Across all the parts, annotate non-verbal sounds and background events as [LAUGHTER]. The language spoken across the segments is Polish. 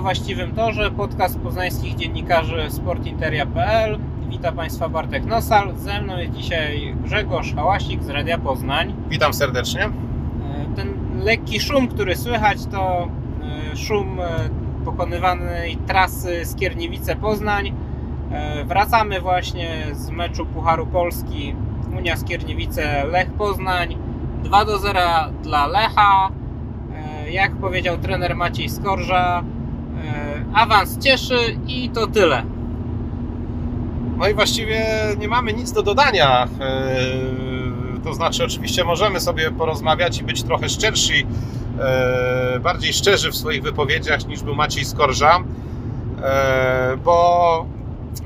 Na właściwym torze, podcast poznańskich dziennikarzy sportinteria.pl. Witam Państwa Bartek Nosal. Ze mną jest dzisiaj Grzegorz Hałasik z Radia Poznań. Witam serdecznie. E, ten lekki szum, który słychać, to e, szum e, pokonywanej trasy Skierniewice-Poznań. Wracamy właśnie z meczu Pucharu Polski Unia Skierniewice-Lech Poznań. 2 do 0 dla Lecha jak powiedział trener Maciej Skorża, awans cieszy i to tyle. No i właściwie nie mamy nic do dodania. E, to znaczy, oczywiście możemy sobie porozmawiać i być trochę szczersi, e, bardziej szczerzy w swoich wypowiedziach niż był Maciej Skorża, bo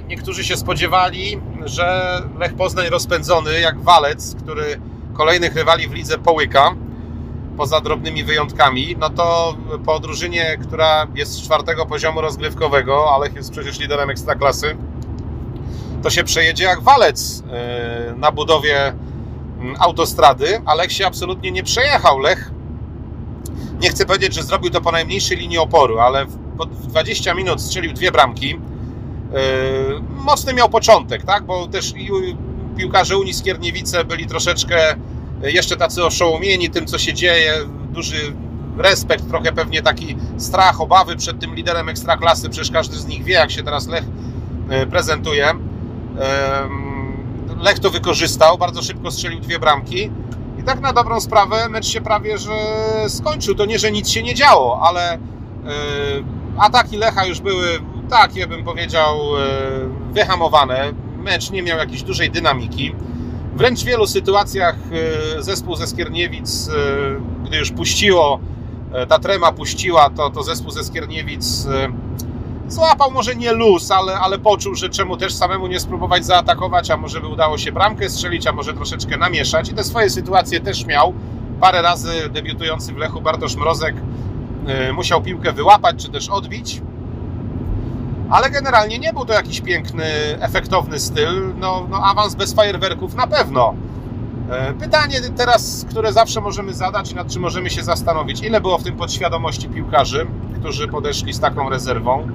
niektórzy się spodziewali, że Lech Poznań rozpędzony jak walec, który kolejnych rywali w lidze połyka poza drobnymi wyjątkami, no to po drużynie, która jest z czwartego poziomu rozgrywkowego, ale jest przecież liderem ekstraklasy, to się przejedzie jak walec e, na budowie mm, autostrady, a Lech się absolutnie nie przejechał. Lech, nie chcę powiedzieć, że zrobił to po najmniejszej linii oporu, ale w 20 minut strzelił dwie bramki. E, mocny miał początek, tak? bo też piłkarze Unii Skierniewice byli troszeczkę jeszcze tacy oszołomieni tym, co się dzieje, duży respekt, trochę pewnie taki strach, obawy przed tym liderem ekstraklasy, przecież każdy z nich wie, jak się teraz Lech e, prezentuje. Lech to wykorzystał, bardzo szybko strzelił dwie bramki i tak na dobrą sprawę mecz się prawie że skończył. To nie, że nic się nie działo, ale e, ataki Lecha już były, tak ja bym powiedział, e, wyhamowane. Mecz nie miał jakiejś dużej dynamiki. Wręcz w wielu sytuacjach e, zespół ze Skierniewic, e, gdy już puściło, e, ta trema puściła, to, to zespół ze Skierniewic złapał może nie luz, ale, ale poczuł, że czemu też samemu nie spróbować zaatakować, a może by udało się bramkę strzelić, a może troszeczkę namieszać. I te swoje sytuacje też miał. Parę razy debiutujący w Lechu Bartosz Mrozek musiał piłkę wyłapać, czy też odbić ale generalnie nie był to jakiś piękny, efektowny styl. No, no awans bez fajerwerków na pewno. E, pytanie teraz, które zawsze możemy zadać nad czym możemy się zastanowić, ile było w tym podświadomości piłkarzy, którzy podeszli z taką rezerwą, e,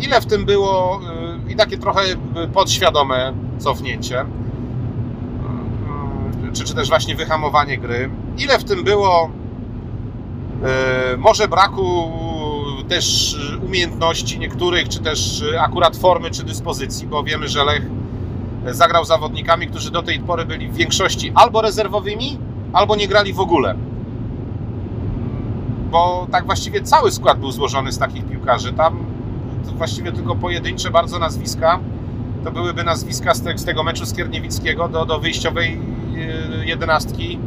ile w tym było e, i takie trochę podświadome cofnięcie, czy, czy też właśnie wyhamowanie gry, ile w tym było może braku też umiejętności niektórych, czy też akurat formy, czy dyspozycji, bo wiemy, że Lech zagrał zawodnikami, którzy do tej pory byli w większości albo rezerwowymi, albo nie grali w ogóle. Bo tak właściwie cały skład był złożony z takich piłkarzy. Tam właściwie tylko pojedyncze bardzo nazwiska. To byłyby nazwiska z, tego meczu Skierniewickiego do, do wyjściowej e, jedenastki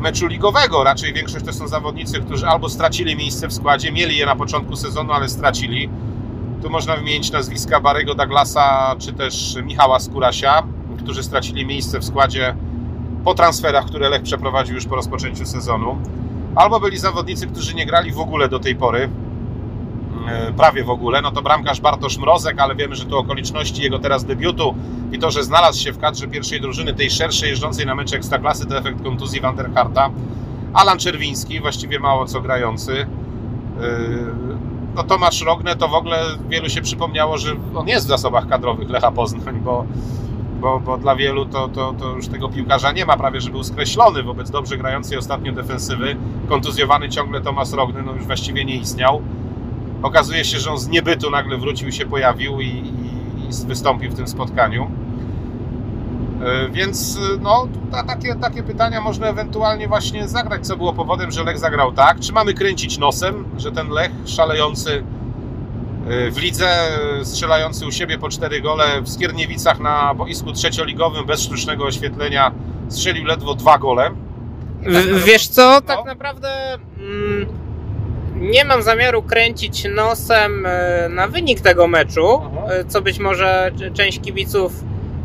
meczu ligowego. Raczej większość to są zawodnicy, którzy albo stracili miejsce w składzie, mieli je na początku sezonu, ale stracili. Tu można wymienić nazwiska Barego Douglasa czy też Michała Skurasia, którzy stracili miejsce w składzie po transferach, które Lech przeprowadził już po rozpoczęciu sezonu. Albo byli zawodnicy, którzy nie grali w ogóle do tej pory, prawie w ogóle, no to bramkarz Bartosz Mrozek, ale wiemy, że to okoliczności jego teraz debiutu i to, że znalazł się w kadrze pierwszej drużyny, tej szerszej, jeżdżącej na mecze Ekstraklasy, to efekt kontuzji Vanderharta. Alan Czerwiński, właściwie mało co grający. E, no Tomasz Rogne to w ogóle wielu się przypomniało, że on jest w zasobach kadrowych Lecha Poznań, bo, bo, bo dla wielu to, to, to już tego piłkarza nie ma, prawie że był skreślony wobec dobrze grającej ostatnio defensywy. Kontuzjowany ciągle Tomasz Rogny no już właściwie nie istniał. Okazuje się, że on z niebytu nagle wrócił się pojawił i, i, i wystąpił w tym spotkaniu. E, więc no, takie, takie pytania można ewentualnie właśnie zagrać, co było powodem, że Lech zagrał tak. Czy mamy kręcić nosem, że ten Lech szalejący e, w lidze, strzelający u siebie po cztery gole w Skierniewicach na boisku trzecioligowym bez sztucznego oświetlenia strzelił ledwo dwa gole. Tak Wiesz co, tak no. naprawdę... Mm nie mam zamiaru kręcić nosem e, na wynik tego meczu, e, co być może część kibiców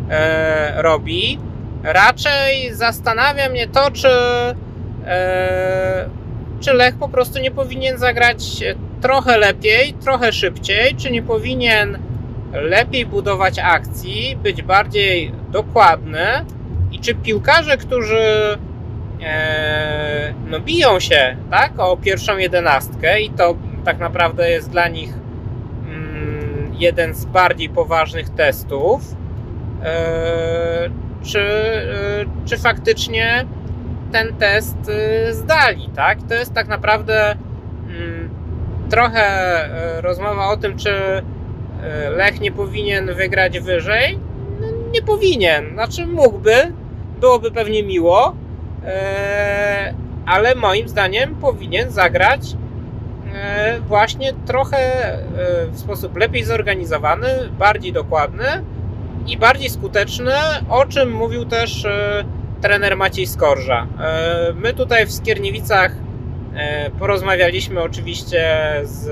e, robi. Raczej zastanawia mnie to, czy, czy Lech po prostu nie powinien zagrać trochę lepiej, trochę szybciej, czy nie powinien lepiej budować akcji, być bardziej dokładny i czy piłkarze, którzy e, no biją się tak, o pierwszą jedenastkę i to tak naprawdę jest dla nich mm, jeden z bardziej poważnych testów. E, czy, e, czy faktycznie ten test e, zdali, tak? To jest tak naprawdę mm, trochę e, rozmowa o tym, czy Lech nie powinien wygrać wyżej. No, nie powinien, znaczy mógłby, byłoby pewnie miło, ale moim zdaniem powinien zagrać e, właśnie trochę e, w sposób lepiej zorganizowany, bardziej dokładny i bardziej skuteczny, o czym mówił też trener Maciej Skorża. My tutaj w Skierniewicach porozmawialiśmy oczywiście z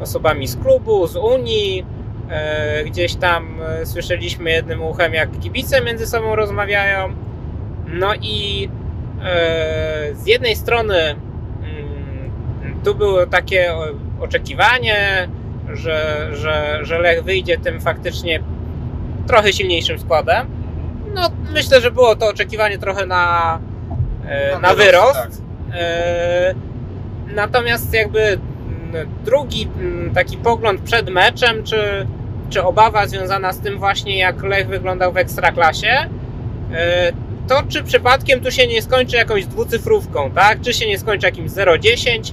osobami z klubu, z Unii. Gdzieś tam e, słyszeliśmy jednym uchem, jak kibice między sobą rozmawiają. No i e, z jednej strony mm, tu było takie oczekiwanie, że, że, że Lech wyjdzie tym faktycznie trochę silniejszym składem. No, myślę, że było to oczekiwanie trochę na, e, na wyrost. tak. E, Natomiast jakby drugi taki pogląd przed meczem, czy, czy obawa związana z tym właśnie jak Lech wyglądał w Ekstraklasie, to czy przypadkiem tu się nie skończy jakąś dwucyfrówką, tak? Czy się nie skończy jakimś 0,10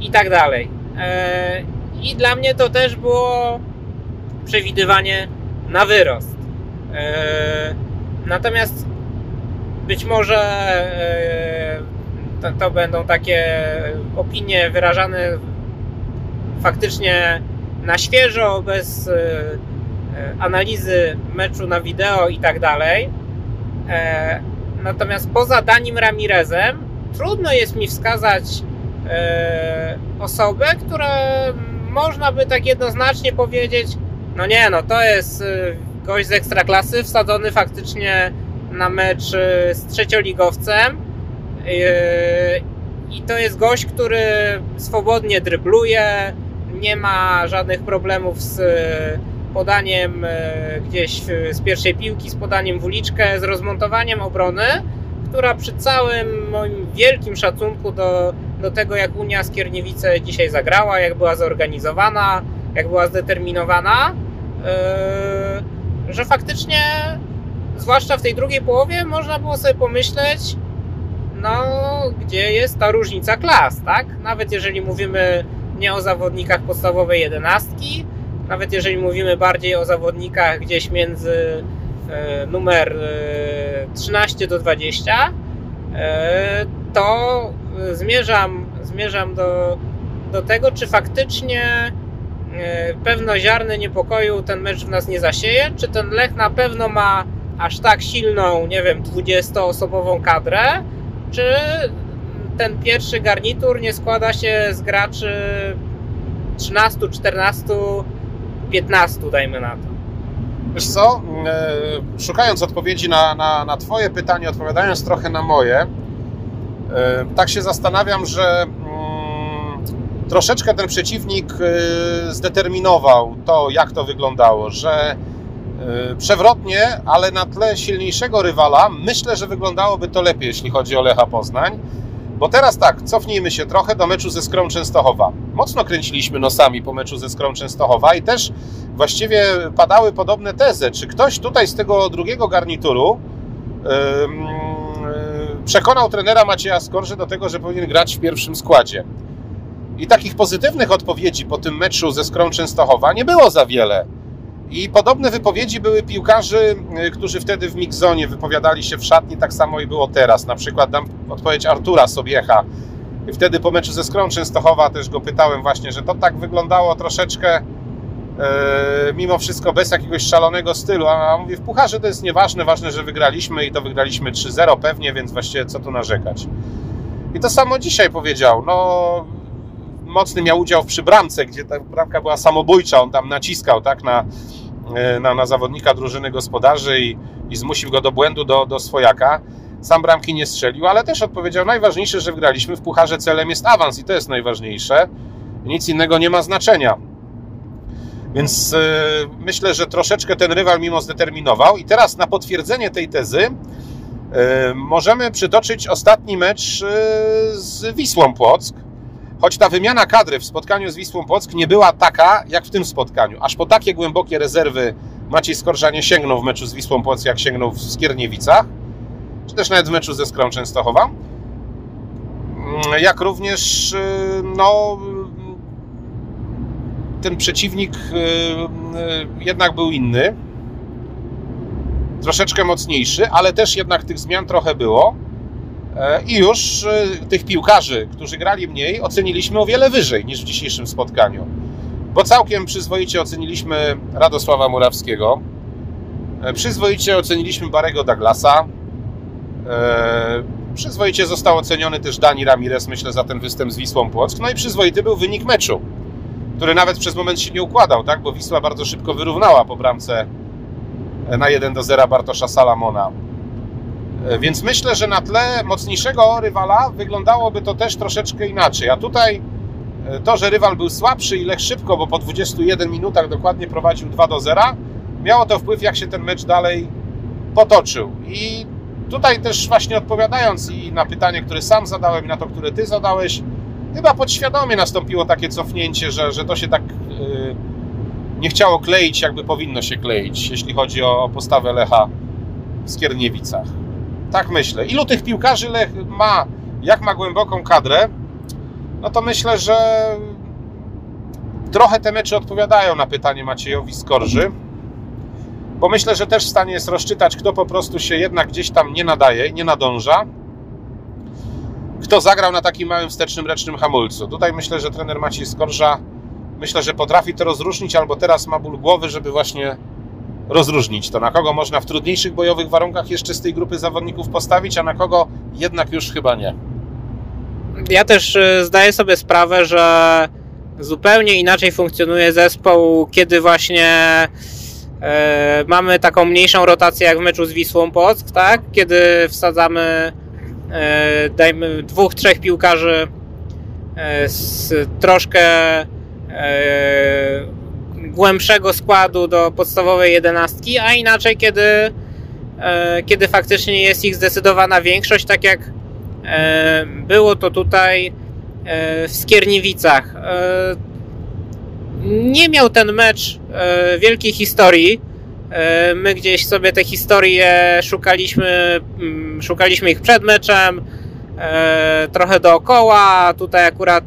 i tak dalej. E, I dla mnie to też było przewidywanie na wyrost. E, Natomiast być może e, to, będą takie opinie wyrażane faktycznie na świeżo, bez analizy meczu na wideo i tak dalej. E, Natomiast poza Danim Ramirezem trudno jest mi wskazać e, osobę, która można by tak jednoznacznie powiedzieć, no nie, no to jest e, gość z ekstraklasy wsadzony faktycznie na mecz e, z trzecioligowcem. E, i to jest gość, który swobodnie drybluje, nie ma żadnych problemów z podaniem e, gdzieś w- z pierwszej piłki, z podaniem w uliczkę, z rozmontowaniem obrony, która przy całym moim wielkim szacunku do, do tego, jak Unia Skierniewice dzisiaj zagrała, jak była zorganizowana, jak była zdeterminowana, e, że faktycznie, zwłaszcza w tej drugiej połowie, można było sobie pomyśleć, no, gdzie jest ta różnica klas, tak? Nawet jeżeli mówimy nie o zawodnikach podstawowej jedenastki, nawet jeżeli mówimy bardziej o zawodnikach gdzieś między e, numer e, 13 do 20, e, to e, zmierzam, zmierzam do, do tego, czy faktycznie e, pewno ziarny niepokoju ten mecz w nas nie zasieje, czy ten Lech na pewno ma aż tak silną, nie wiem, 20-osobową kadrę, czy ten pierwszy garnitur nie składa się z graczy 13, 14, 15, dajmy na to. Wiesz co, e, szukając odpowiedzi na, na, na Twoje pytanie, odpowiadając trochę na moje, e, tak się zastanawiam, że mm, troszeczkę ten przeciwnik e, zdeterminował to, jak to wyglądało, że przewrotnie, ale na tle silniejszego rywala, myślę, że wyglądałoby to lepiej, jeśli chodzi o Lecha Poznań. Bo teraz tak, cofnijmy się trochę do meczu ze Skrą Częstochowa. Mocno kręciliśmy nosami po meczu ze Skrą Częstochowa i też właściwie padały podobne tezy. Czy ktoś tutaj z tego drugiego garnituru ym, y, przekonał trenera Macieja Skorży do tego, że powinien grać w pierwszym składzie? I takich pozytywnych odpowiedzi po tym meczu ze Skrą Częstochowa nie było za wiele. I podobne wypowiedzi były piłkarzy, y, którzy wtedy w Mixzonie wypowiadali się w szatni, tak samo i było teraz. Na przykład dam odpowiedź Artura Sobiecha. Wtedy po meczu ze Skrą Częstochowa też go pytałem właśnie, że to tak wyglądało troszeczkę e, mimo wszystko bez jakiegoś szalonego stylu. A mówię, w pucharze to jest nieważne, ważne, że wygraliśmy i to wygraliśmy 3-0 pewnie, więc właściwie co tu narzekać. I to samo dzisiaj powiedział. No, mocny miał udział przy bramce, gdzie ta bramka była samobójcza. On tam naciskał tak, na, e, na, na zawodnika drużyny gospodarzy i, i zmusił go do błędu do, do swojaka. Sam bramki nie strzelił, ale też odpowiedział: Najważniejsze, że wygraliśmy w pucharze, celem jest awans i to jest najważniejsze. Nic innego nie ma znaczenia. Więc e, myślę, że troszeczkę ten rywal mimo zdeterminował. I teraz na potwierdzenie tej tezy e, możemy przytoczyć ostatni mecz e, z Wisłą Płock, choć ta wymiana kadry w spotkaniu z Wisłą Płock nie była taka, jak w tym spotkaniu. Aż po takie głębokie rezerwy Maciej Skorża nie sięgnął w meczu z Wisłą Płock, jak sięgnął w Skierniewicach, czy też nawet w meczu ze Skrą Częstochowa. Mm, Jak również, y, no, ten przeciwnik y, y, jednak był inny, troszeczkę mocniejszy, ale też jednak tych zmian trochę było. E, I już y, tych piłkarzy, którzy grali mniej, oceniliśmy o wiele wyżej niż w dzisiejszym spotkaniu. Bo całkiem przyzwoicie oceniliśmy Radosława Murawskiego, e, przyzwoicie oceniliśmy Barego Douglasa, e, przyzwoicie został oceniony też Dani Ramirez, myślę, za ten występ z Wisłą Płock. No i przyzwoity był wynik meczu, który nawet przez moment się nie układał, tak? bo Wisła bardzo szybko wyrównała po bramce na 1 do 0 Bartosza Salamona. E, Więc myślę, że na tle mocniejszego rywala wyglądałoby to też troszeczkę inaczej. A tutaj e, to, że rywal był słabszy i Lech szybko, bo po 21 minutach dokładnie prowadził 2 do 0, miało to wpływ, jak się ten mecz dalej potoczył. I tutaj też właśnie odpowiadając i na pytanie, które sam zadałem, i na to, które ty zadałeś, chyba podświadomie nastąpiło takie cofnięcie, że, że to się tak yy, nie chciało kleić, jakby powinno się kleić, jeśli chodzi o postawę Lecha w Skierniewicach. Tak myślę. Ilu tych piłkarzy Lech ma, jak ma głęboką kadrę, no to myślę, że trochę te mecze odpowiadają na pytanie Maciejowi Skorży, bo myślę, że też w stanie jest rozczytać, kto po prostu się jednak gdzieś tam nie nadaje, nie nadąża, kto zagrał na takim małym wstecznym ręcznym hamulcu. Tutaj myślę, że trener Maciej Skorża myślę, że potrafi to rozróżnić, albo teraz ma ból głowy, żeby właśnie rozróżnić to, na kogo można w trudniejszych bojowych warunkach jeszcze z tej grupy zawodników postawić, a na kogo jednak już chyba nie. Ja też y, zdaję sobie sprawę, że zupełnie inaczej funkcjonuje zespół, kiedy właśnie e, mamy taką mniejszą rotację jak w meczu z Wisłą Płock, tak? Kiedy wsadzamy e, dajmy dwóch, trzech piłkarzy e, z troszkę e, głębszego składu do podstawowej jedenastki, a inaczej kiedy, e, kiedy faktycznie jest ich zdecydowana większość, tak jak e, było to tutaj e, w Skierniewicach. Nie miał ten mecz wielkiej historii. My gdzieś sobie te historie szukaliśmy, mm, szukaliśmy ich przed meczem, trochę dookoła. Tutaj akurat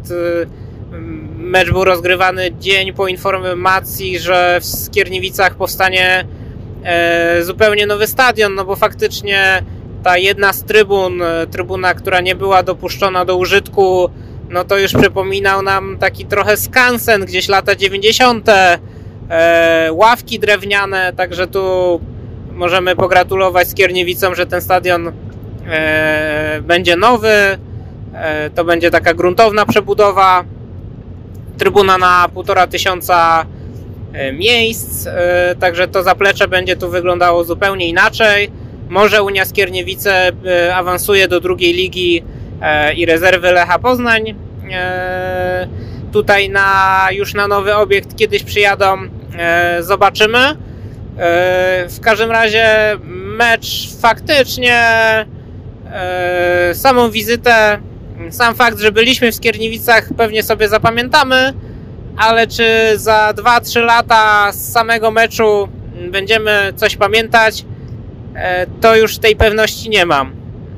mecz był rozgrywany dzień po informacji, że w Skierniewicach powstanie e, zupełnie nowy stadion, no bo faktycznie ta jedna z trybun, e, trybuna, która nie była dopuszczona do użytku, no to już przypominał nam taki trochę skansen, gdzieś lata 90. E, ławki drewniane, także tu możemy pogratulować Skierniewicom, że ten stadion będzie nowy. To będzie taka gruntowna przebudowa. Trybuna na półtora tysiąca e, miejsc, e, także to zaplecze będzie tu wyglądało zupełnie inaczej. Może Unia Skierniewice e, awansuje do drugiej ligi i rezerwy Lecha Poznań. Tutaj na, już na nowy obiekt kiedyś przyjadą, zobaczymy. W każdym razie mecz faktycznie samą wizytę, sam fakt, że byliśmy w Skierniewicach pewnie sobie zapamiętamy, ale czy za 2-3 lata z samego meczu będziemy coś pamiętać, e, to już tej pewności nie mam.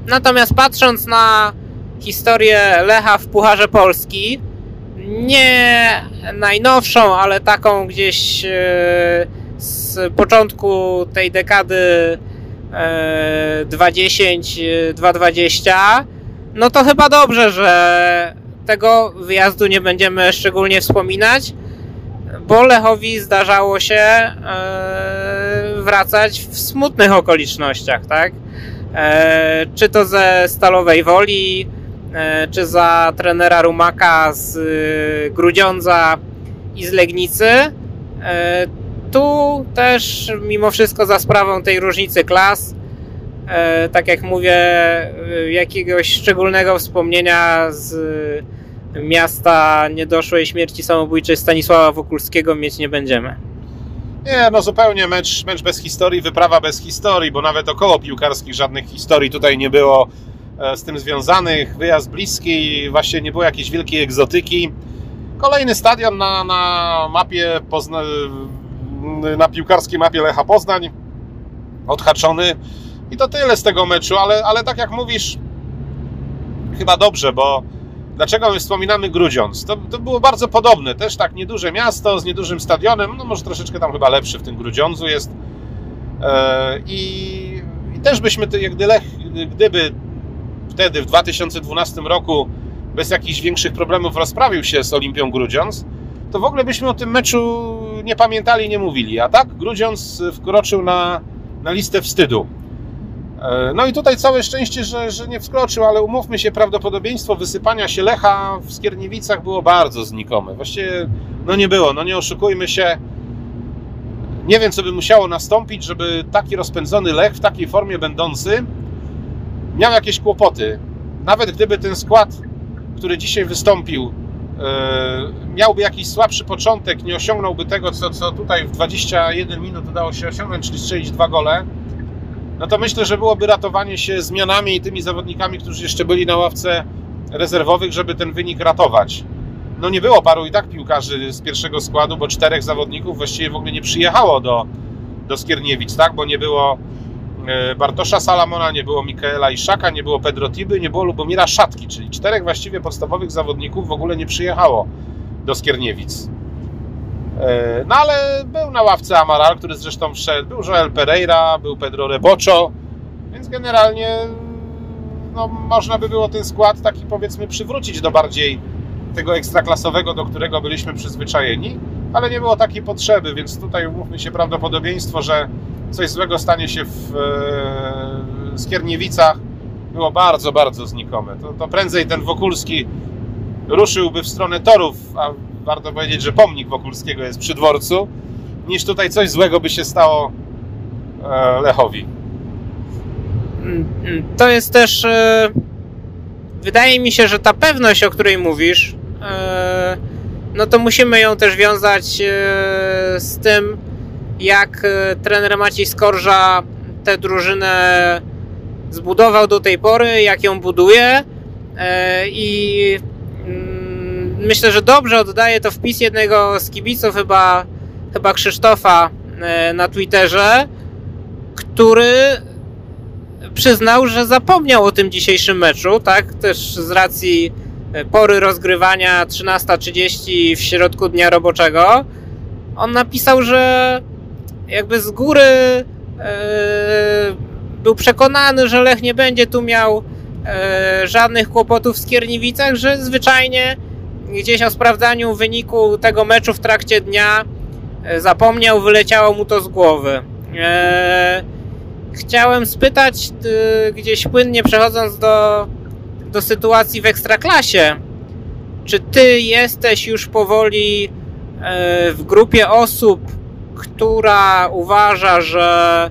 Natomiast patrząc na historię Lecha w Pucharze Polski, nie najnowszą, ale taką gdzieś e, z początku tej dekady e, 20-220, no to chyba dobrze, że tego wyjazdu nie będziemy szczególnie wspominać, bo Lechowi zdarzało się e, wracać w smutnych okolicznościach, tak? E, czy to ze Stalowej Woli, e, czy za trenera Rumaka z Grudziądza i z Legnicy. Tu też mimo wszystko za sprawą tej różnicy klas, tak jak mówię, y, jakiegoś szczególnego wspomnienia z y, miasta niedoszłej śmierci samobójczej Stanisława Wokulskiego mieć nie będziemy. Nie, no zupełnie mecz, mecz bez historii, wyprawa bez historii, bo nawet około piłkarskich żadnych historii tutaj nie było. e, z tym związanych, wyjazd bliski, właśnie nie było jakiejś wielkiej egzotyki. Kolejny stadion na, na mapie Pozna... na piłkarskiej mapie Lecha Poznań odhaczony i to tyle z tego meczu, ale, ale tak jak mówisz, chyba dobrze, bo dlaczego my wspominamy Grudziądz? To, to było bardzo podobne, też tak nieduże miasto z niedużym stadionem, no może troszeczkę tam chyba lepszy w tym Grudziądzu jest e, i, i też byśmy, gdy Lech, gdyby wtedy w 2012 roku bez jakichś większych problemów rozprawił się z Olimpią Grudziądz, to w ogóle byśmy o tym meczu nie pamiętali, nie mówili. A tak Grudziądz wkroczył na, na listę wstydu. E, no i tutaj całe szczęście, że, że nie wskroczył, ale umówmy się, prawdopodobieństwo wysypania się Lecha w Skierniewicach było bardzo znikome. Właściwie no nie było, no nie oszukujmy się. Nie wiem, co by musiało nastąpić, żeby taki rozpędzony Lech w takiej formie będący miał jakieś kłopoty. Nawet gdyby ten skład, który dzisiaj wystąpił, e, miałby jakiś słabszy początek, nie osiągnąłby tego, co, co tutaj w 21 minut udało się osiągnąć, czyli strzelić dwa gole, no to myślę, że byłoby ratowanie się zmianami i tymi zawodnikami, którzy jeszcze byli na ławce rezerwowych, żeby ten wynik ratować. No nie było paru i tak piłkarzy z pierwszego składu, bo czterech zawodników właściwie w ogóle nie przyjechało do, do Skierniewic, tak? Bo nie było e, Bartosza Salamona, nie było Mikaela Iszaka, nie było Pedro Tiby, nie było Lubomira Szatki, czyli czterech właściwie podstawowych zawodników w ogóle nie przyjechało do Skierniewic. E, no ale był na ławce Amaral, który zresztą wszedł, był Joel Pereira, był Pedro Rebocho, więc generalnie no, można by było ten skład taki powiedzmy przywrócić do bardziej tego ekstraklasowego, do którego byliśmy przyzwyczajeni, ale nie było takiej potrzeby, więc tutaj umówmy się prawdopodobieństwo, że coś złego stanie się w e, Skierniewicach było bardzo, bardzo znikome. To, to prędzej ten Wokulski ruszyłby w stronę torów, a warto powiedzieć, że pomnik Wokulskiego jest przy dworcu, niż tutaj coś złego by się stało e, Lechowi. Mm, mm, to jest też. E, wydaje mi się, że ta pewność, o której mówisz, e, no to musimy ją też wiązać z tym, jak trener Maciej Skorża tę drużynę zbudował do tej pory, jak ją buduje i myślę, że dobrze oddaje to wpis jednego z kibiców, chyba, chyba Krzysztofa e, na Twitterze, który przyznał, że zapomniał o tym dzisiejszym meczu, tak? Też z racji e, pory rozgrywania 13.30 w środku dnia roboczego. On napisał, że jakby z góry e, był przekonany, że Lech nie będzie tu miał żadnych kłopotów w Skierniewicach, że zwyczajnie gdzieś o sprawdzaniu wyniku tego meczu w trakcie dnia e, zapomniał, wyleciało mu to z głowy. Eee, chciałem spytać, e, gdzieś płynnie przechodząc do, do sytuacji w ekstraklasie, czy ty jesteś już powoli e, w grupie osób, która uważa, że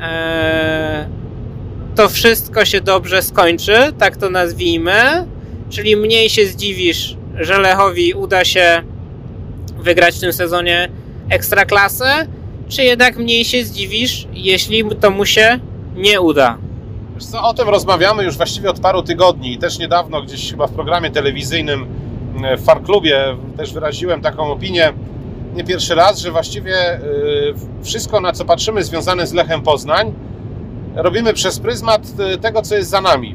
e, to wszystko się dobrze skończy, tak to nazwijmy, czyli mniej się zdziwisz, że Lechowi uda się wygrać w tym sezonie ekstraklasę, czy jednak mniej się zdziwisz, jeśli to mu się nie uda? Wiesz co, o tym rozmawiamy już właściwie od paru tygodni i też niedawno gdzieś chyba w programie telewizyjnym w Farklubie też wyraziłem taką opinię, nie pierwszy raz, że właściwie y, wszystko na co patrzymy związane z Lechem Poznań robimy przez pryzmat y, tego, co jest za nami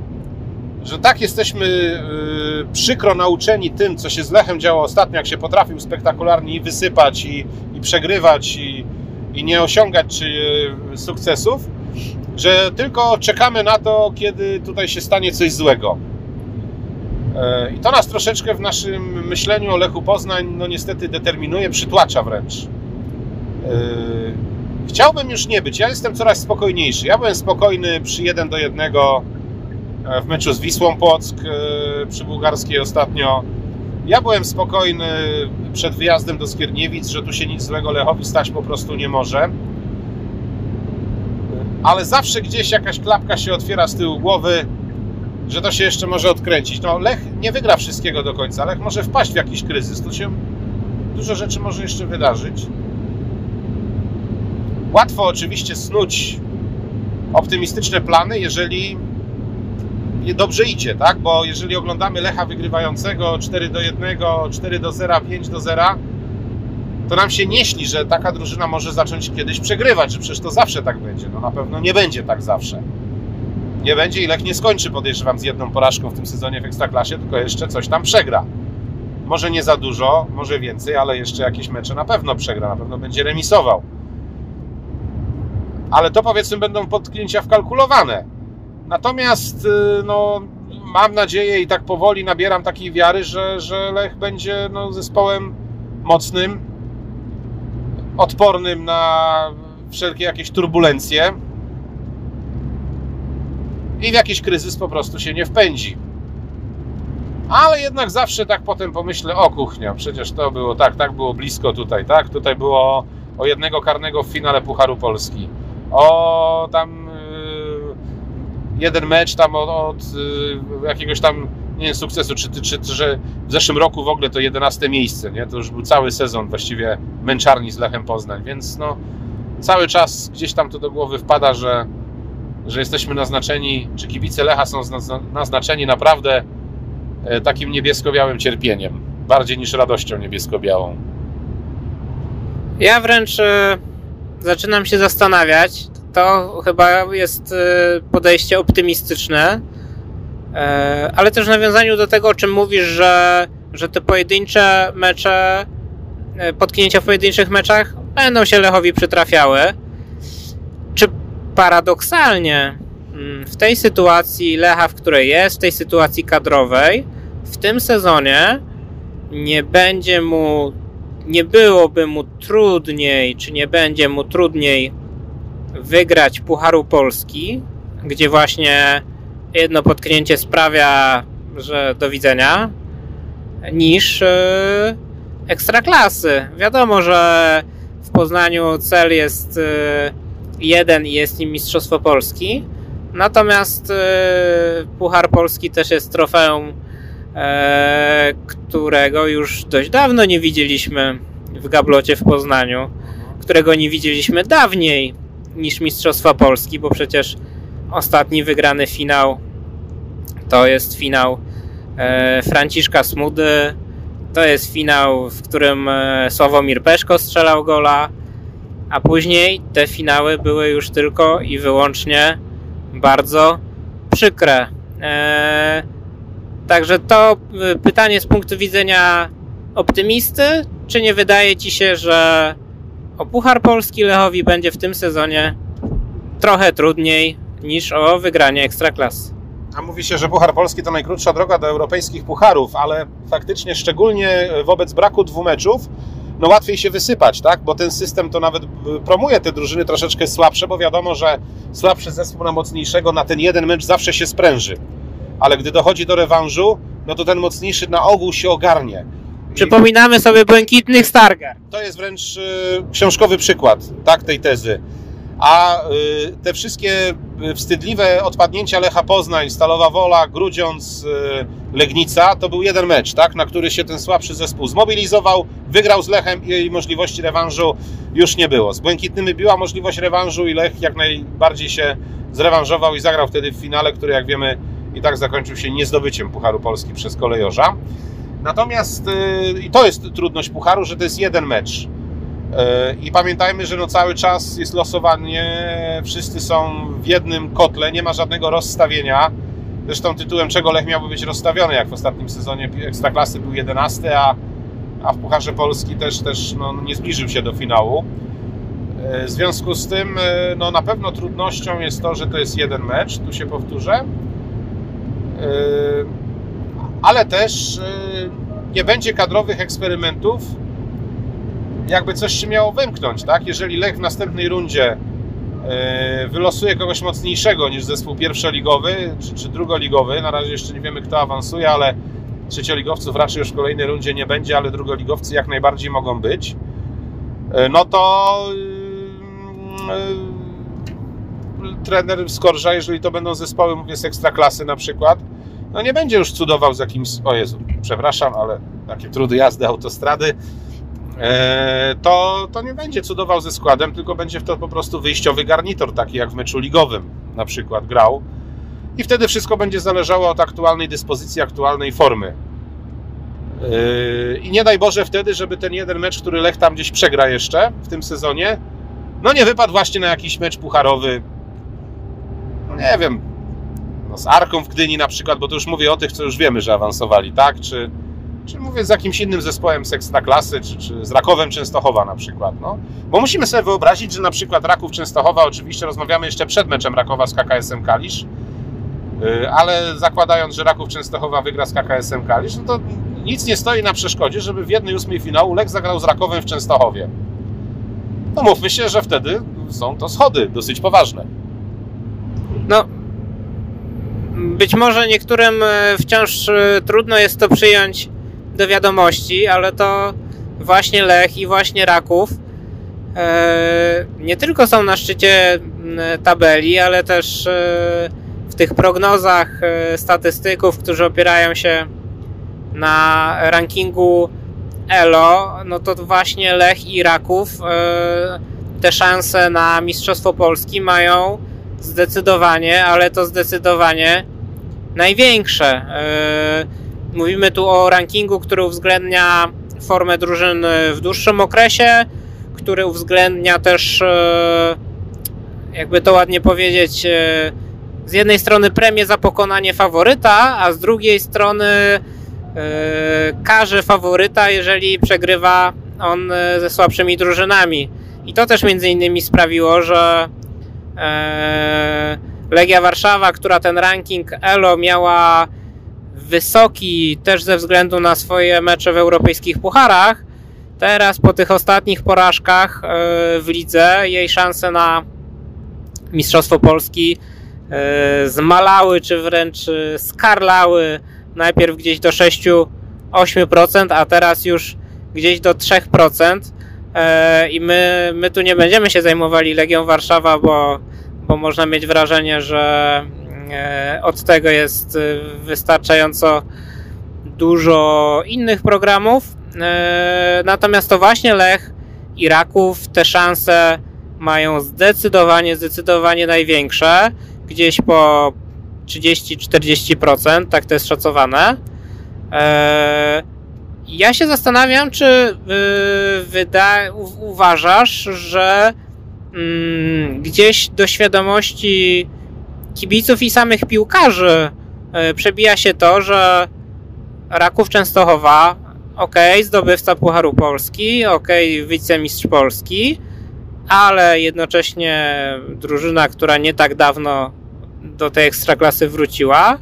że tak jesteśmy yy, przykro nauczeni tym, co się z Lechem działo ostatnio, jak się potrafił spektakularnie i wysypać, i, i przegrywać, i, i nie osiągać czy, yy, sukcesów, że tylko czekamy na to, kiedy tutaj się stanie coś złego. Yy, I to nas troszeczkę w naszym myśleniu o Lechu Poznań, no niestety determinuje, przytłacza wręcz. Yy, chciałbym już nie być, ja jestem coraz spokojniejszy. Ja byłem spokojny przy 1 do 1 E, w meczu z Wisłą Płock e, przy Bułgarskiej ostatnio. Ja byłem spokojny przed wyjazdem do Skierniewic, że tu się nic złego Lechowi stać po prostu nie może. Ale zawsze gdzieś jakaś klapka się otwiera z tyłu głowy, że to się jeszcze może odkręcić. No, Lech nie wygra wszystkiego do końca. Lech może wpaść w jakiś kryzys. Tu się dużo rzeczy może jeszcze wydarzyć. Łatwo oczywiście snuć optymistyczne plany, jeżeli dobrze idzie, tak? Bo jeżeli oglądamy Lecha wygrywającego 4 do 1, 4 do 0, 5 do 0, to nam się nie śni, że taka drużyna może zacząć kiedyś przegrywać, że przecież to zawsze tak będzie. No na pewno nie będzie tak zawsze. Nie będzie i Lech nie skończy, podejrzewam, z jedną porażką w tym sezonie w Ekstraklasie, tylko jeszcze coś tam przegra. Może nie za dużo, może więcej, ale jeszcze jakieś mecze na pewno przegra, na pewno będzie remisował. Ale to powiedzmy będą podknięcia wkalkulowane. Natomiast y, no, mam nadzieję i tak powoli nabieram takiej wiary, że, że Lech będzie no, zespołem mocnym, odpornym na wszelkie jakieś turbulencje i w jakiś kryzys po prostu się nie wpędzi. Ale jednak zawsze tak potem pomyślę, o kuchnia, przecież to było tak, tak było blisko tutaj, tak? Tutaj było o jednego karnego w finale Pucharu Polski. O tam jeden mecz tam od, od jakiegoś tam nie wiem, sukcesu, czy, czy, czy, że w zeszłym roku w ogóle to 11 miejsce, nie? To już był cały sezon właściwie męczarni z Lechem Poznań, więc no cały czas gdzieś tam to do głowy wpada, że, że jesteśmy naznaczeni, czy kibice Lecha są naznaczeni naprawdę takim niebiesko-białym cierpieniem, bardziej niż radością niebiesko-białą. Ja wręcz zaczynam się zastanawiać, to chyba jest podejście optymistyczne, ale też w nawiązaniu do tego, o czym mówisz, że, że te pojedyncze mecze, potknięcia w pojedynczych meczach będą się Lechowi przytrafiały. Czy paradoksalnie w tej sytuacji Lecha, w której jest, w tej sytuacji kadrowej, w tym sezonie nie będzie mu, nie byłoby mu trudniej, czy nie będzie mu trudniej wygrać Pucharu Polski, gdzie właśnie jedno potknięcie sprawia, że do widzenia, niż yy, ekstraklasy. Wiadomo, że w Poznaniu cel jest yy, jeden i jest nim Mistrzostwo Polski. Natomiast yy, Puchar Polski też jest trofeum, którego już dość dawno nie widzieliśmy w Gablocie w Poznaniu, którego nie widzieliśmy dawniej niż Mistrzostwa Polski, bo przecież ostatni wygrany finał to jest finał e, Franciszka Smudy, to jest finał, w którym e, Sławomir Peszko strzelał gola, a później te finały były już tylko i wyłącznie bardzo przykre. E, także to pytanie z punktu widzenia optymisty, czy nie wydaje ci się, że o Puchar Polski Lechowi będzie w tym sezonie trochę trudniej niż o wygranie Ekstraklasy. A mówi się, że Puchar Polski to najkrótsza droga do europejskich pucharów, ale faktycznie szczególnie wobec braku dwóch meczów, no łatwiej się wysypać, tak? Bo ten system to nawet promuje te drużyny troszeczkę słabsze, bo wiadomo, że słabszy zespół na mocniejszego na ten jeden mecz zawsze się spręży. Ale gdy dochodzi do rewanżu, no to ten mocniejszy na ogół się ogarnie. Przypominamy sobie błękitnych Stargar. To jest wręcz y, książkowy przykład tak, tej tezy. A y, te wszystkie wstydliwe odpadnięcia Lecha Poznań, Stalowa Wola, Grudziądz, y, Legnica, to był jeden mecz, tak, na który się ten słabszy zespół zmobilizował, wygrał z Lechem i możliwości rewanżu już nie było. Z Błękitnymi była możliwość rewanżu i Lech jak najbardziej się zrewanżował i zagrał wtedy w finale, który jak wiemy i tak zakończył się niezdobyciem Pucharu Polski przez kolejorza. Natomiast i to jest trudność Pucharu, że to jest jeden mecz. I pamiętajmy, że no cały czas jest losowanie, wszyscy są w jednym kotle, nie ma żadnego rozstawienia. Zresztą tytułem czego Lech miałby być rozstawiony, jak w ostatnim sezonie Ekstraklasy był 11, a, a w Pucharze Polski też, też no, nie zbliżył się do finału. W związku z tym no, na pewno trudnością jest to, że to jest jeden mecz, tu się powtórzę. Ale też nie będzie kadrowych eksperymentów, jakby coś się miało wymknąć, tak? Jeżeli Lech w następnej rundzie e, wylosuje kogoś mocniejszego niż zespół pierwszoligowy czy, czy drugoligowy, na razie jeszcze nie wiemy kto awansuje, ale trzecioligowców raczej już w kolejnej rundzie nie będzie, ale drugoligowcy jak najbardziej mogą być, e, no to trener Skorża, jeżeli to będą zespoły, mówię, z ekstraklasy na przykład, no nie będzie już cudował z jakimś, o Jezu, przepraszam, ale takie trudy jazdy autostrady, E, to, to nie będzie cudował ze składem, tylko będzie w to po prostu wyjściowy garnitor, taki jak w meczu ligowym na przykład grał. i wtedy wszystko będzie zależało od aktualnej dyspozycji, aktualnej formy. Yy, I nie daj Boże wtedy, żeby ten jeden mecz, który Lech tam gdzieś przegra jeszcze w tym sezonie, no nie wypadł właśnie na jakiś mecz pucharowy, nie wiem, no z Arką w Gdyni na przykład, bo to już mówię o tych, co już wiemy, że awansowali, tak? Czy, czy mówię z jakimś innym zespołem z Ekstraklasy, czy, czy z Rakowem Częstochowa na przykład, no. Bo musimy sobie wyobrazić, że na przykład Raków Częstochowa, oczywiście rozmawiamy jeszcze przed meczem Rakowa z KKS-em Kalisz, yy, ale zakładając, że Raków Częstochowa wygra z KKS-em Kalisz, no to nic nie stoi na przeszkodzie, żeby w jednej ósmej finału Lech zagrał z Rakowem w Częstochowie. No mówmy się, że wtedy są to schody dosyć poważne. No, być może niektórym e, wciąż e, trudno jest to przyjąć do wiadomości, ale to właśnie Lech i właśnie Raków e, nie tylko są na szczycie tabeli, ale też w tych prognozach statystyków, którzy opierają się na rankingu ELO, no to właśnie Lech i Raków te szanse na Mistrzostwo Polski mają zdecydowanie, ale to zdecydowanie największe. Mówimy tu o rankingu, który uwzględnia formę drużyn w dłuższym okresie, który uwzględnia też, jakby to ładnie powiedzieć, z jednej strony premię za pokonanie faworyta, a z drugiej strony karze faworyta, jeżeli przegrywa on ze słabszymi drużynami. I to też między innymi sprawiło, że Legia Warszawa, która ten ranking ELO miała wysoki też ze względu na swoje mecze w europejskich pucharach, teraz po tych ostatnich porażkach w lidze jej szanse na Mistrzostwo Polski zmalały, czy wręcz skarlały najpierw gdzieś do 6-8%, a teraz już gdzieś do 3%. I my, my tu nie będziemy się zajmowali Legią Warszawa, bo, bo można mieć wrażenie, że od tego jest wystarczająco dużo innych programów. Natomiast to właśnie Lech i Raków te szanse mają zdecydowanie, zdecydowanie największe. Gdzieś po 30-40%, tak to jest szacowane. Ja się zastanawiam, czy wyda- uważasz, że mm, gdzieś do świadomości kibiców i samych piłkarzy przebija się to, że Raków Częstochowa, ok, zdobywca Pucharu Polski, ok, wicemistrz Polski, ale jednocześnie drużyna, która nie tak dawno do tej ekstraklasy wróciła,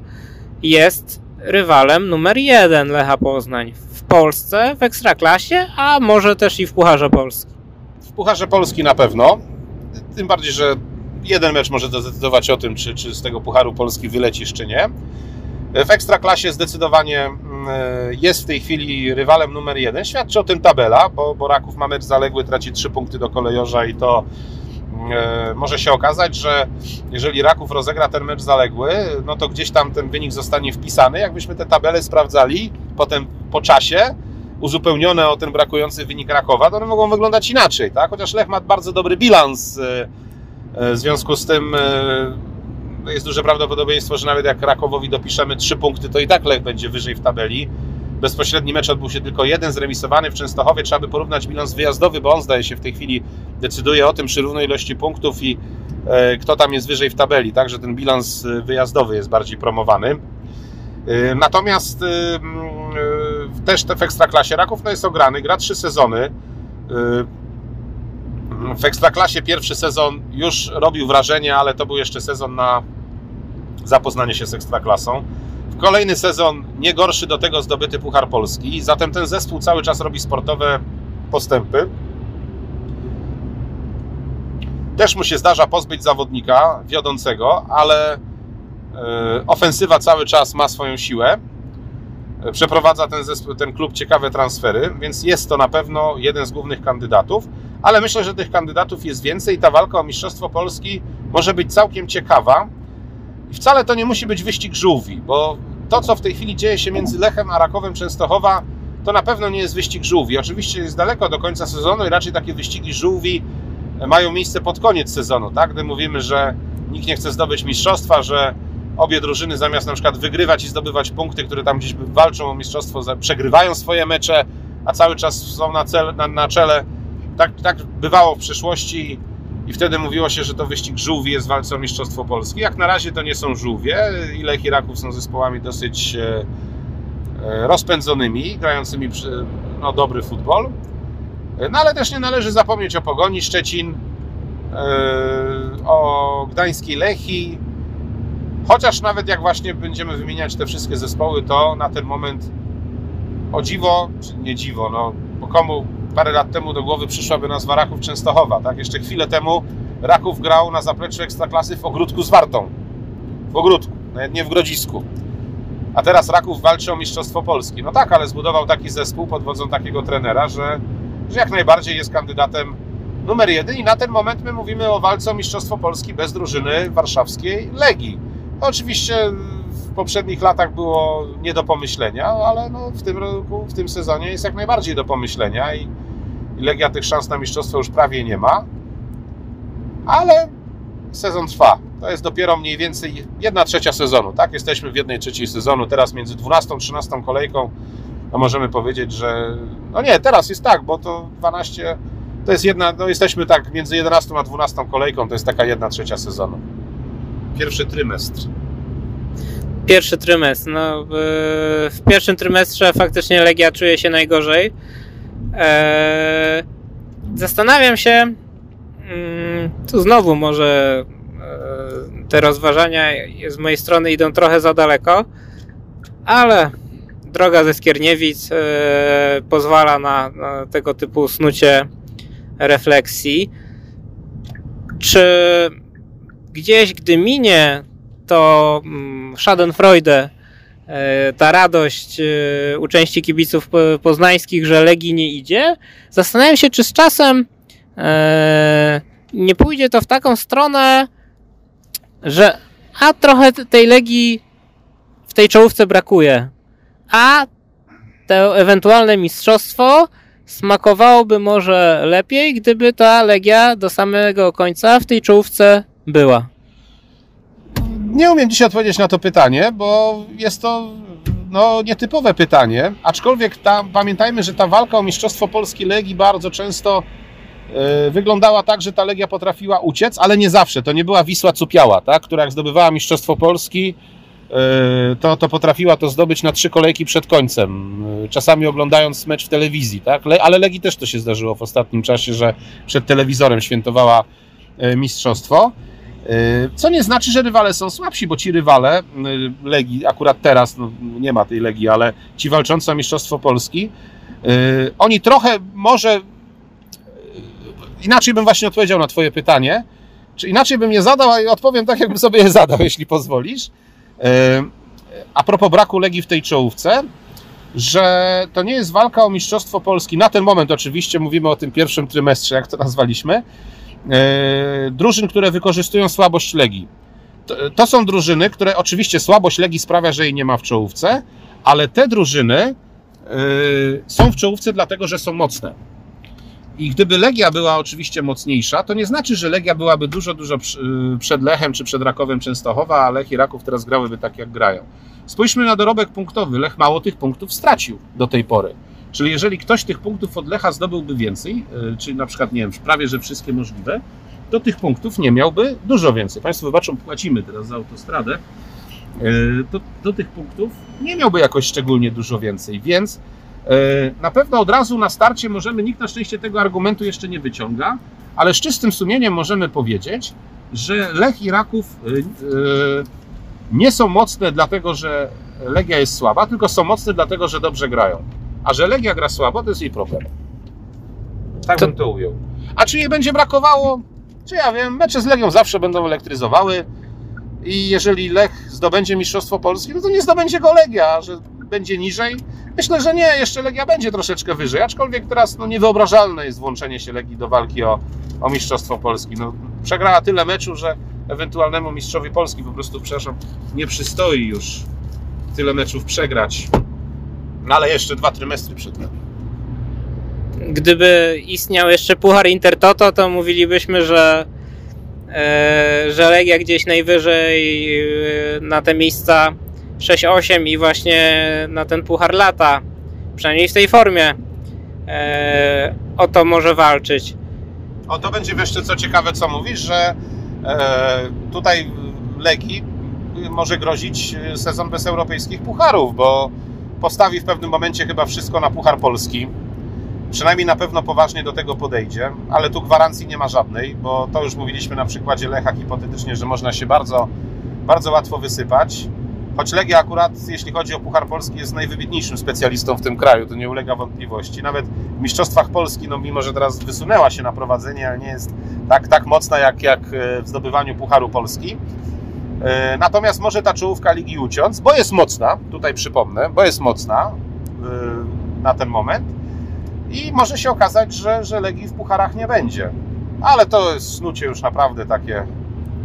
jest rywalem numer jeden Lecha Poznań Polsce, w ekstraklasie, a może też i w Pucharze Polski. W Pucharze Polski na pewno. Tym bardziej, że jeden mecz może zdecydować o tym, czy, czy z tego Pucharu Polski wylecisz, czy nie. W ekstraklasie zdecydowanie jest w tej chwili rywalem numer jeden. Świadczy o tym tabela, bo, bo Raków ma mecz zaległy, traci 3 punkty do kolejorza i to może się okazać, że jeżeli Raków rozegra ten mecz zaległy, no to gdzieś tam ten wynik zostanie wpisany. Jakbyśmy te tabele sprawdzali potem po czasie, uzupełnione o ten brakujący wynik Rakowa, to one mogą wyglądać inaczej, tak? Chociaż Lech ma bardzo dobry bilans, w związku z tym jest duże prawdopodobieństwo, że nawet jak Rakowowi dopiszemy 3 punkty, to i tak Lech będzie wyżej w tabeli. Bezpośredni mecz odbył się tylko jeden, zremisowany w Częstochowie. Trzeba by porównać bilans wyjazdowy, bo on zdaje się w tej chwili decyduje o tym przy równej ilości punktów i e, kto tam jest wyżej w tabeli. Także ten bilans wyjazdowy jest bardziej promowany. E, natomiast e, też w Ekstraklasie Raków no jest ograny, gra trzy sezony. W Ekstraklasie pierwszy sezon już robił wrażenie, ale to był jeszcze sezon na zapoznanie się z Ekstraklasą. Kolejny sezon nie gorszy do tego zdobyty Puchar Polski, zatem ten zespół cały czas robi sportowe postępy. Też mu się zdarza pozbyć zawodnika wiodącego, ale ofensywa cały czas ma swoją siłę. Przeprowadza ten, zespół, ten klub ciekawe transfery, więc jest to na pewno jeden z głównych kandydatów, ale myślę, że tych kandydatów jest więcej. Ta walka o Mistrzostwo Polski może być całkiem ciekawa. I wcale to nie musi być wyścig żółwi, bo to, co w tej chwili dzieje się między Lechem a Rakowem Częstochowa, to na pewno nie jest wyścig żółwi. Oczywiście jest daleko do końca sezonu i raczej takie wyścigi żółwi mają miejsce pod koniec sezonu, tak? Gdy mówimy, że nikt nie chce zdobyć mistrzostwa, że obie drużyny zamiast na przykład wygrywać i zdobywać punkty, które tam gdzieś walczą o mistrzostwo, przegrywają swoje mecze, a cały czas są na, cel, na, na czele. Tak, tak bywało w przeszłości i wtedy mówiło się, że to wyścig żółwi jest walce o Mistrzostwo Polski. Jak na razie to nie są żółwie. Ile Iraków są zespołami dosyć e, e, rozpędzonymi, grającymi no, dobry futbol. No ale też nie należy zapomnieć o Pogoni Szczecin, e, o Gdańskiej Lechii. Chociaż nawet jak właśnie będziemy wymieniać te wszystkie zespoły, to na ten moment o dziwo, czy nie dziwo, no bo komu parę lat temu do głowy przyszłaby nazwa Raków Częstochowa, tak? Jeszcze chwilę temu Raków grał na zapleczu Ekstraklasy w ogródku z Wartą. W ogródku, nie w Grodzisku. A teraz Raków walczy o Mistrzostwo Polski. No tak, ale zbudował taki zespół pod wodzą takiego trenera, że, że jak najbardziej jest kandydatem numer jeden i na ten moment my mówimy o walce o Mistrzostwo Polski bez drużyny warszawskiej Legii. Oczywiście w poprzednich latach było nie do pomyślenia, ale no w tym roku, w tym sezonie jest jak najbardziej do pomyślenia i, i Legia tych szans na mistrzostwo już prawie nie ma. Ale sezon trwa. To jest dopiero mniej więcej jedna trzecia sezonu, tak? Jesteśmy w jednej trzeciej sezonu, teraz między 12 a 13 kolejką, no możemy powiedzieć, że no nie, teraz jest tak, bo to 12 to jest jedna, no jesteśmy tak między 11 a 12 kolejką, to jest taka jedna trzecia sezonu. Pierwszy trymestr pierwszy trymestr. No, w pierwszym trymestrze faktycznie Legia czuje się najgorzej. Eee, zastanawiam się, mm, tu znowu może e, te rozważania z mojej strony idą trochę za daleko, ale droga ze Skierniewic e, pozwala na, na tego typu snucie refleksji. Czy gdzieś, gdy minie to mm, Schadenfreude, ta radość e, u części kibiców poznańskich, że Legii nie idzie. Zastanawiam się, czy z czasem e, nie pójdzie to w taką stronę, że a trochę tej Legii w tej czołówce brakuje, a to ewentualne mistrzostwo smakowałoby może lepiej, gdyby ta Legia do samego końca w tej czołówce była. Nie umiem dzisiaj odpowiedzieć na to pytanie, bo jest to no, nietypowe pytanie, aczkolwiek ta, pamiętajmy, że ta walka o Mistrzostwo Polski Legii bardzo często y, wyglądała tak, że ta Legia potrafiła uciec, ale nie zawsze. To nie była Wisła Cupiała, tak? która jak zdobywała Mistrzostwo Polski, y, to, to potrafiła to zdobyć na trzy kolejki przed końcem, y, czasami oglądając mecz w telewizji, tak? Le, ale Legii też to się zdarzyło w ostatnim czasie, że przed telewizorem świętowała mistrzostwo. Y, co nie znaczy, że rywale są słabsi, bo ci rywale y, Legii, akurat teraz no, nie ma tej Legii, ale ci walczący o Mistrzostwo Polski, y, oni trochę może inaczej bym właśnie odpowiedział na Twoje pytanie, czy inaczej bym je zadał, a odpowiem tak, jakbym sobie je zadał, [LAUGHS] jeśli pozwolisz. A propos braku Legii w tej czołówce, że to nie jest walka o Mistrzostwo Polski. Na ten moment oczywiście mówimy o tym pierwszym trymestrze, jak to nazwaliśmy, drużyn, które wykorzystują słabość Legii. To, są drużyny, które oczywiście słabość Legii sprawia, że jej nie ma w czołówce, ale te drużyny e, są w czołówce dlatego, że są mocne. I gdyby Legia była oczywiście mocniejsza, to nie znaczy, że Legia byłaby dużo, dużo przed Lechem czy przed Rakowem Częstochowa, a Lech i Raków teraz grałyby tak, jak grają. Spójrzmy na dorobek punktowy. Lech mało tych punktów stracił do tej pory. Czyli jeżeli ktoś tych punktów od Lecha zdobyłby więcej, e, czyli na przykład, nie wiem, prawie że wszystkie możliwe, to tych punktów nie miałby dużo więcej. Państwo wybaczą, płacimy teraz za autostradę, e, to do tych punktów nie miałby jakoś szczególnie dużo więcej, więc e, na pewno od razu na starcie możemy, nikt na szczęście tego argumentu jeszcze nie wyciąga, ale z czystym sumieniem możemy powiedzieć, że Lech i Raków nie są mocne dlatego, że Legia jest słaba, tylko są mocne dlatego, że dobrze grają. A że Legia gra słabo, to jest jej problem. Tak to... bym to ujął. A czy jej będzie brakowało? Czy ja wiem, mecze z Legią zawsze będą elektryzowały i jeżeli Lech zdobędzie Mistrzostwo Polski, no to nie zdobędzie go Legia, że będzie niżej. Myślę, że nie, jeszcze Legia będzie troszeczkę wyżej, aczkolwiek teraz no, niewyobrażalne jest włączenie się Legii do walki o, o Mistrzostwo Polski. No, przegrała tyle meczu, że ewentualnemu mistrzowi Polski po prostu, przepraszam, nie przystoi już tyle meczów przegrać. No ale jeszcze dwa trymestry przed nami. Gdyby istniał jeszcze Puchar Intertoto, to mówilibyśmy, że e, że Legia gdzieś najwyżej e, na te miejsca 6-8 i właśnie na ten puchar lata, przynajmniej w tej formie, e, o to może walczyć. O to będzie jeszcze co ciekawe, co mówisz, że e, tutaj Legii może grozić sezon bez europejskich pucharów, bo postawi w pewnym momencie chyba wszystko na puchar polski. Przynajmniej na pewno poważnie do tego podejdzie, ale tu gwarancji nie ma żadnej, bo to już mówiliśmy na przykładzie Lecha hipotetycznie, że można się bardzo, bardzo łatwo wysypać. Choć Legia akurat, jeśli chodzi o Puchar Polski, jest najwybitniejszym specjalistą w tym kraju, to nie ulega wątpliwości. Nawet w Mistrzostwach Polski, no mimo że teraz wysunęła się na prowadzenie, ale nie jest tak, tak mocna jak, jak w zdobywaniu Pucharu Polski. E, natomiast może ta czołówka ligi uciąć, bo jest mocna, tutaj przypomnę, bo jest mocna e, na ten moment i może się okazać, że, że Legii w pucharach nie będzie. Ale to jest snucie już naprawdę takie.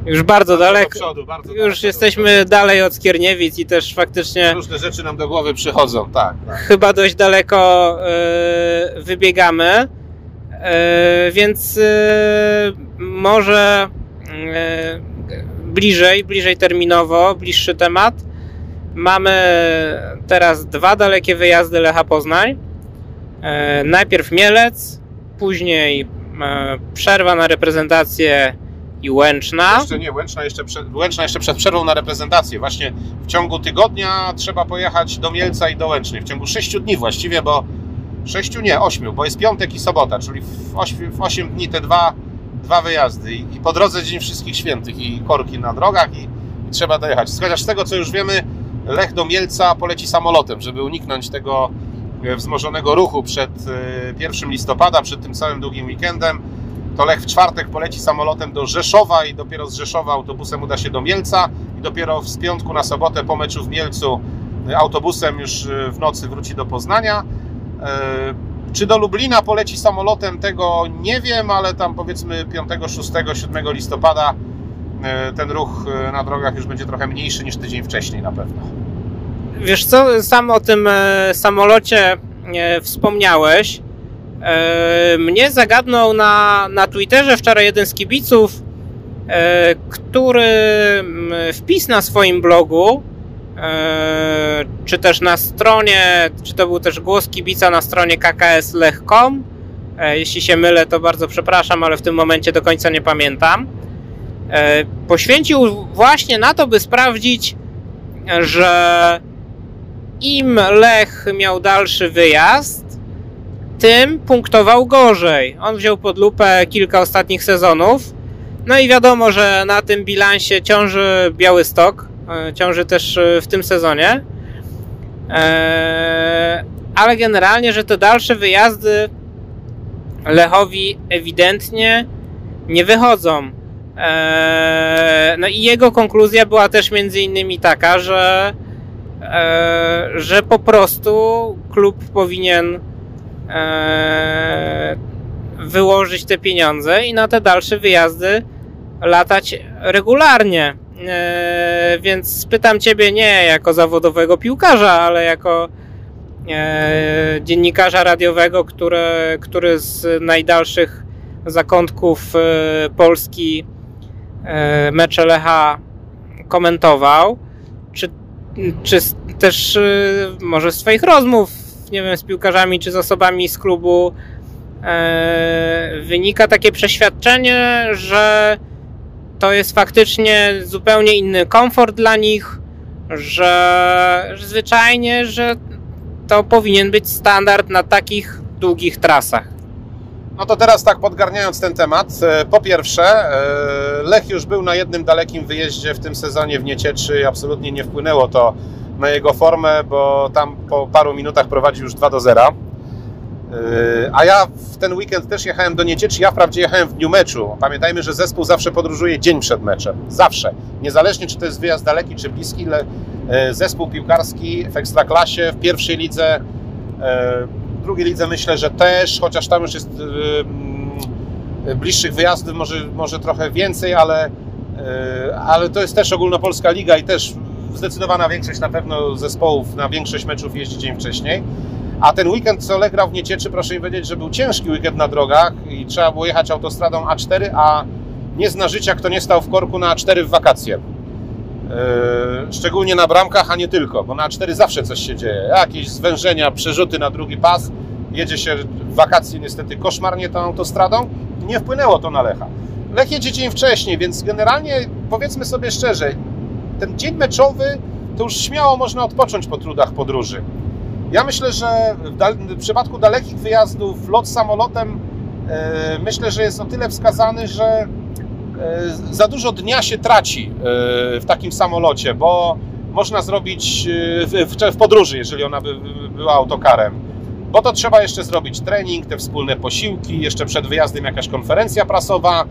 Już bardzo daleko. przodu, bardzo Już daleko jesteśmy dalej od Skierniewic i też faktycznie. Różne rzeczy nam do głowy przychodzą, tak. tak. chyba dość daleko e, wybiegamy, e, więc e, może bliżej, bliżej terminowo, bliższy temat. Mamy teraz dwa dalekie wyjazdy Lecha Poznań. E, najpierw Mielec, później e, przerwa na reprezentację i Łęczna. Jeszcze nie, Łęczna jeszcze, przed, Łęczna jeszcze przed przerwą na reprezentację. Właśnie w ciągu tygodnia trzeba pojechać do Mielca i do Łęcznej. W ciągu 6 dni właściwie, bo 6 nie, 8, bo jest piątek i sobota, czyli w 8, w 8 dni te dwa, dwa wyjazdy. I, po drodze Dzień Wszystkich Świętych i korki na drogach i, i trzeba dojechać. Chociaż z tego co już wiemy, Lech do Mielca poleci samolotem, żeby uniknąć tego e, wzmożonego ruchu przed e, 1 listopada, przed tym całym długim weekendem. To Lech w czwartek poleci samolotem do Rzeszowa i dopiero z Rzeszowa autobusem uda się do Mielca i dopiero z piątku na sobotę po meczu w Mielcu e, autobusem już e, w nocy wróci do Poznania. Czy do Lublina poleci samolotem, tego nie wiem, ale tam powiedzmy 5, 6, 7 listopada e, ten ruch e, na drogach już będzie trochę mniejszy niż tydzień wcześniej na pewno. Wiesz co, sam o tym e, samolocie wspomniałeś. Mnie zagadnął na, na Twitterze wczoraj jeden z kibiców, który wpis na swoim blogu, czy też na stronie, czy to był też głos kibica na stronie kkslech.com. E, Jeśli się mylę, to bardzo przepraszam, ale w tym momencie do końca nie pamiętam. E, Poświęcił właśnie na to, by sprawdzić, że im Lech miał dalszy wyjazd, tym punktował gorzej. On wziął pod lupę kilka ostatnich sezonów. No i wiadomo, że na tym bilansie ciąży Białystok. E, Ciąży też e, w tym sezonie. E, Ale generalnie, że te dalsze wyjazdy Lechowi ewidentnie nie wychodzą. No i jego konkluzja była też między innymi taka, że że po prostu klub powinien wyłożyć te pieniądze i na te dalsze wyjazdy latać regularnie. E, więc pytam Ciebie nie jako zawodowego piłkarza, ale jako e, dziennikarza radiowego, który, który z najdalszych zakątków e, Polski e, mecze Lecha komentował. Czy czy też y, może z Twoich rozmów, nie wiem, z piłkarzami czy z osobami z klubu e, wynika takie przeświadczenie, że to jest faktycznie zupełnie inny komfort dla nich, że, zwyczajnie, że to powinien być standard na takich długich trasach. No to teraz tak podgarniając ten temat, e, po pierwsze e, Lech już był na jednym dalekim wyjeździe w tym sezonie w Niecieczy i absolutnie nie wpłynęło to na jego formę, bo tam po paru minutach prowadził już 2 do 0. E, A ja w ten weekend też jechałem do Niecieczy, ja wprawdzie jechałem w dniu meczu. Pamiętajmy, że zespół zawsze podróżuje dzień przed meczem. Zawsze. Niezależnie czy to jest wyjazd daleki czy bliski, e, zespół piłkarski w Ekstraklasie, w pierwszej lidze e, w drugiej lidze myślę, że też, chociaż tam już jest bliższych wyjazdów może, może trochę więcej, ale, ale to jest też ogólnopolska liga i też zdecydowana większość na pewno zespołów na większość meczów jeździ dzień wcześniej. A ten weekend, co Lech grał w Niecieczy, proszę mi powiedzieć, że był ciężki weekend na drogach i trzeba było jechać autostradą A4, a nie zna życia, kto nie stał w korku na A4 w wakacje. Yy, Szczególnie na bramkach, a nie tylko, bo na A4 zawsze coś się dzieje. Jakieś zwężenia, przerzuty na drugi pas. Jedzie się w wakacje niestety koszmarnie tą autostradą. Nie wpłynęło to na Lecha. Lech jedzie dzień wcześniej, więc generalnie powiedzmy sobie szczerze, ten dzień meczowy to już śmiało można odpocząć po trudach podróży. Ja myślę, że w, w przypadku dalekich wyjazdów lot samolotem e, myślę, że jest o tyle wskazany, że e, za dużo dnia się traci e, w takim samolocie, bo można zrobić e, w, w, w podróży, jeżeli ona by by była autokarem. Bo to trzeba jeszcze zrobić trening, te wspólne posiłki, jeszcze przed wyjazdem jakaś konferencja prasowa,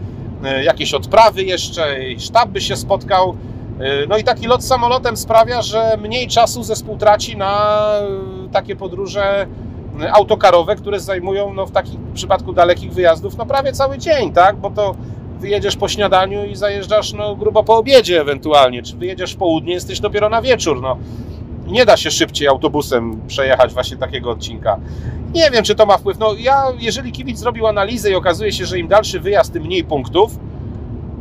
e, jakieś odprawy jeszcze, sztab by się spotkał. E, No i taki lot samolotem sprawia, że mniej czasu zespół traci na takie podróże e, autokarowe, które zajmują no, w takim przypadku dalekich wyjazdów no, prawie cały dzień, tak? Bo to wyjedziesz po śniadaniu i zajeżdżasz no, grubo po obiedzie ewentualnie, czy wyjedziesz w południe, jesteś dopiero na wieczór. No. Nie da się szybciej autobusem przejechać właśnie takiego odcinka. Nie wiem, czy to ma wpływ. No ja, jeżeli kibic zrobił analizę i okazuje się, że im dalszy wyjazd, tym mniej punktów,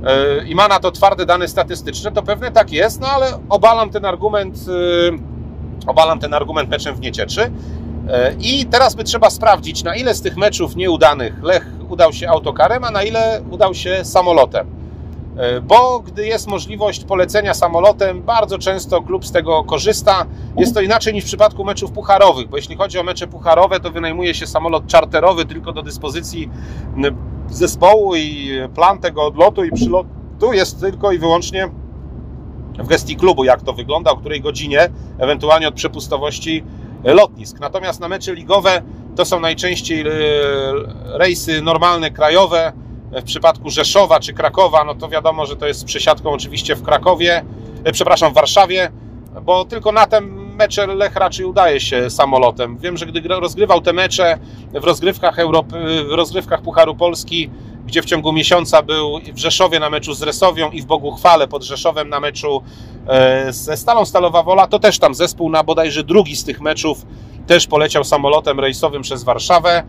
yy, i ma na to twarde dane statystyczne, to pewnie tak jest, no ale obalam ten argument, yy, obalam ten argument meczem w Niecieczy. Yy, I teraz by trzeba sprawdzić, na ile z tych meczów nieudanych Lech udał się autokarem, a na ile udał się samolotem. Yy, Bo gdy jest możliwość polecenia samolotem, bardzo często klub z tego korzysta. Jest to inaczej niż w przypadku meczów pucharowych, bo jeśli chodzi o mecze pucharowe, to wynajmuje się samolot czarterowy tylko do dyspozycji zespołu i plan tego odlotu i przylotu jest tylko i wyłącznie w gestii klubu, jak to wygląda, o której godzinie, ewentualnie od przepustowości lotnisk. Natomiast na mecze ligowe to są najczęściej e, rejsy normalne, krajowe. W przypadku Rzeszowa czy Krakowa, no to wiadomo, że to jest z przesiadką oczywiście w Krakowie, e, przepraszam, w Warszawie, bo tylko na ten mecze Lech raczej udaje się samolotem. Wiem, że gdy rozgrywał te mecze w rozgrywkach, Europy, w rozgrywkach Pucharu Polski, gdzie w ciągu miesiąca był w Rzeszowie na meczu z Resowią i w Boguchwale pod Rzeszowem na meczu e, ze Stalą Stalowa Wola, to też tam zespół na bodajże drugi z tych meczów też poleciał samolotem rejsowym przez Warszawę.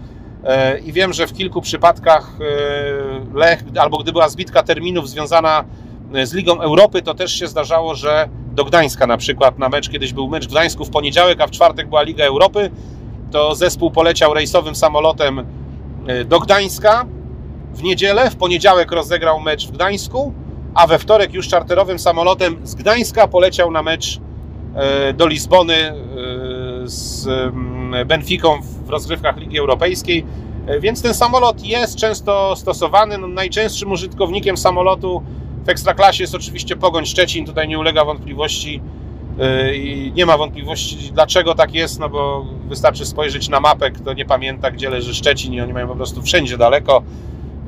E, I wiem, że w kilku przypadkach e, Lech, albo gdy była zbitka terminów związana z Ligą Europy, to też się zdarzało, że do Gdańska na przykład na mecz, kiedyś był mecz w Gdańsku w poniedziałek, a w czwartek była Liga Europy, to zespół poleciał rejsowym samolotem do Gdańska w niedzielę, w poniedziałek rozegrał mecz w Gdańsku, a we wtorek już czarterowym samolotem z Gdańska poleciał na mecz e, do Lizbony e, z mm, Benficą w rozgrywkach Ligi Europejskiej. E, Więc ten samolot jest często stosowany. No, najczęstszym użytkownikiem samolotu w Ekstraklasie jest oczywiście Pogoń Szczecin. Tutaj nie ulega wątpliwości i nie ma wątpliwości dlaczego tak jest, no bo wystarczy spojrzeć na mapę, kto nie pamięta gdzie leży Szczecin i oni mają po prostu wszędzie daleko,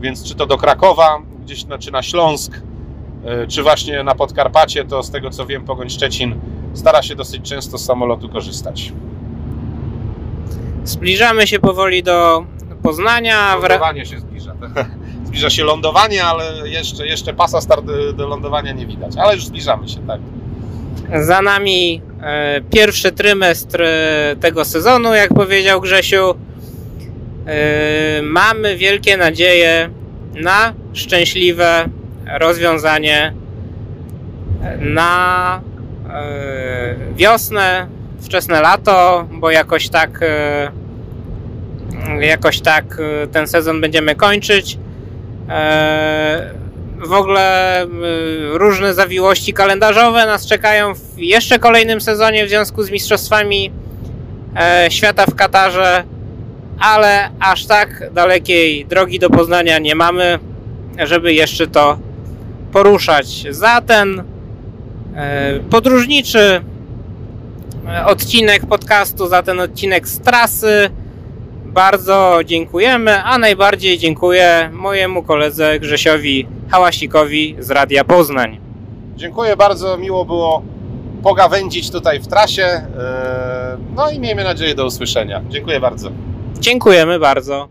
więc czy to do Krakowa, gdzieś na, czy na Śląsk, e, czy właśnie na Podkarpacie, to z tego co wiem Pogoń Szczecin stara się dosyć często z samolotu korzystać. Zbliżamy się powoli do Poznania. Lądowanie się zbliża. [LAUGHS] Zbliża się lądowanie, ale jeszcze, jeszcze pasa start do lądowania nie widać, ale już zbliżamy się, tak. Za nami e, pierwszy trymestr e, tego sezonu, jak powiedział Grzesiu. E, mamy wielkie nadzieje na szczęśliwe rozwiązanie na e, wiosnę, wczesne lato, bo jakoś tak e, jakoś tak ten sezon będziemy kończyć. W ogóle różne zawiłości kalendarzowe nas czekają w jeszcze kolejnym sezonie w związku z Mistrzostwami Świata w Katarze, ale aż tak dalekiej drogi do Poznania nie mamy, żeby jeszcze to poruszać. Za ten e, podróżniczy e, odcinek podcastu, za ten odcinek z trasy bardzo dziękujemy, a najbardziej dziękuję mojemu koledze Grzesiowi Hałasikowi z Radia Poznań. Dziękuję bardzo, miło było pogawędzić tutaj w trasie. e, No i miejmy nadzieję do usłyszenia. Dziękuję bardzo. Dziękujemy bardzo.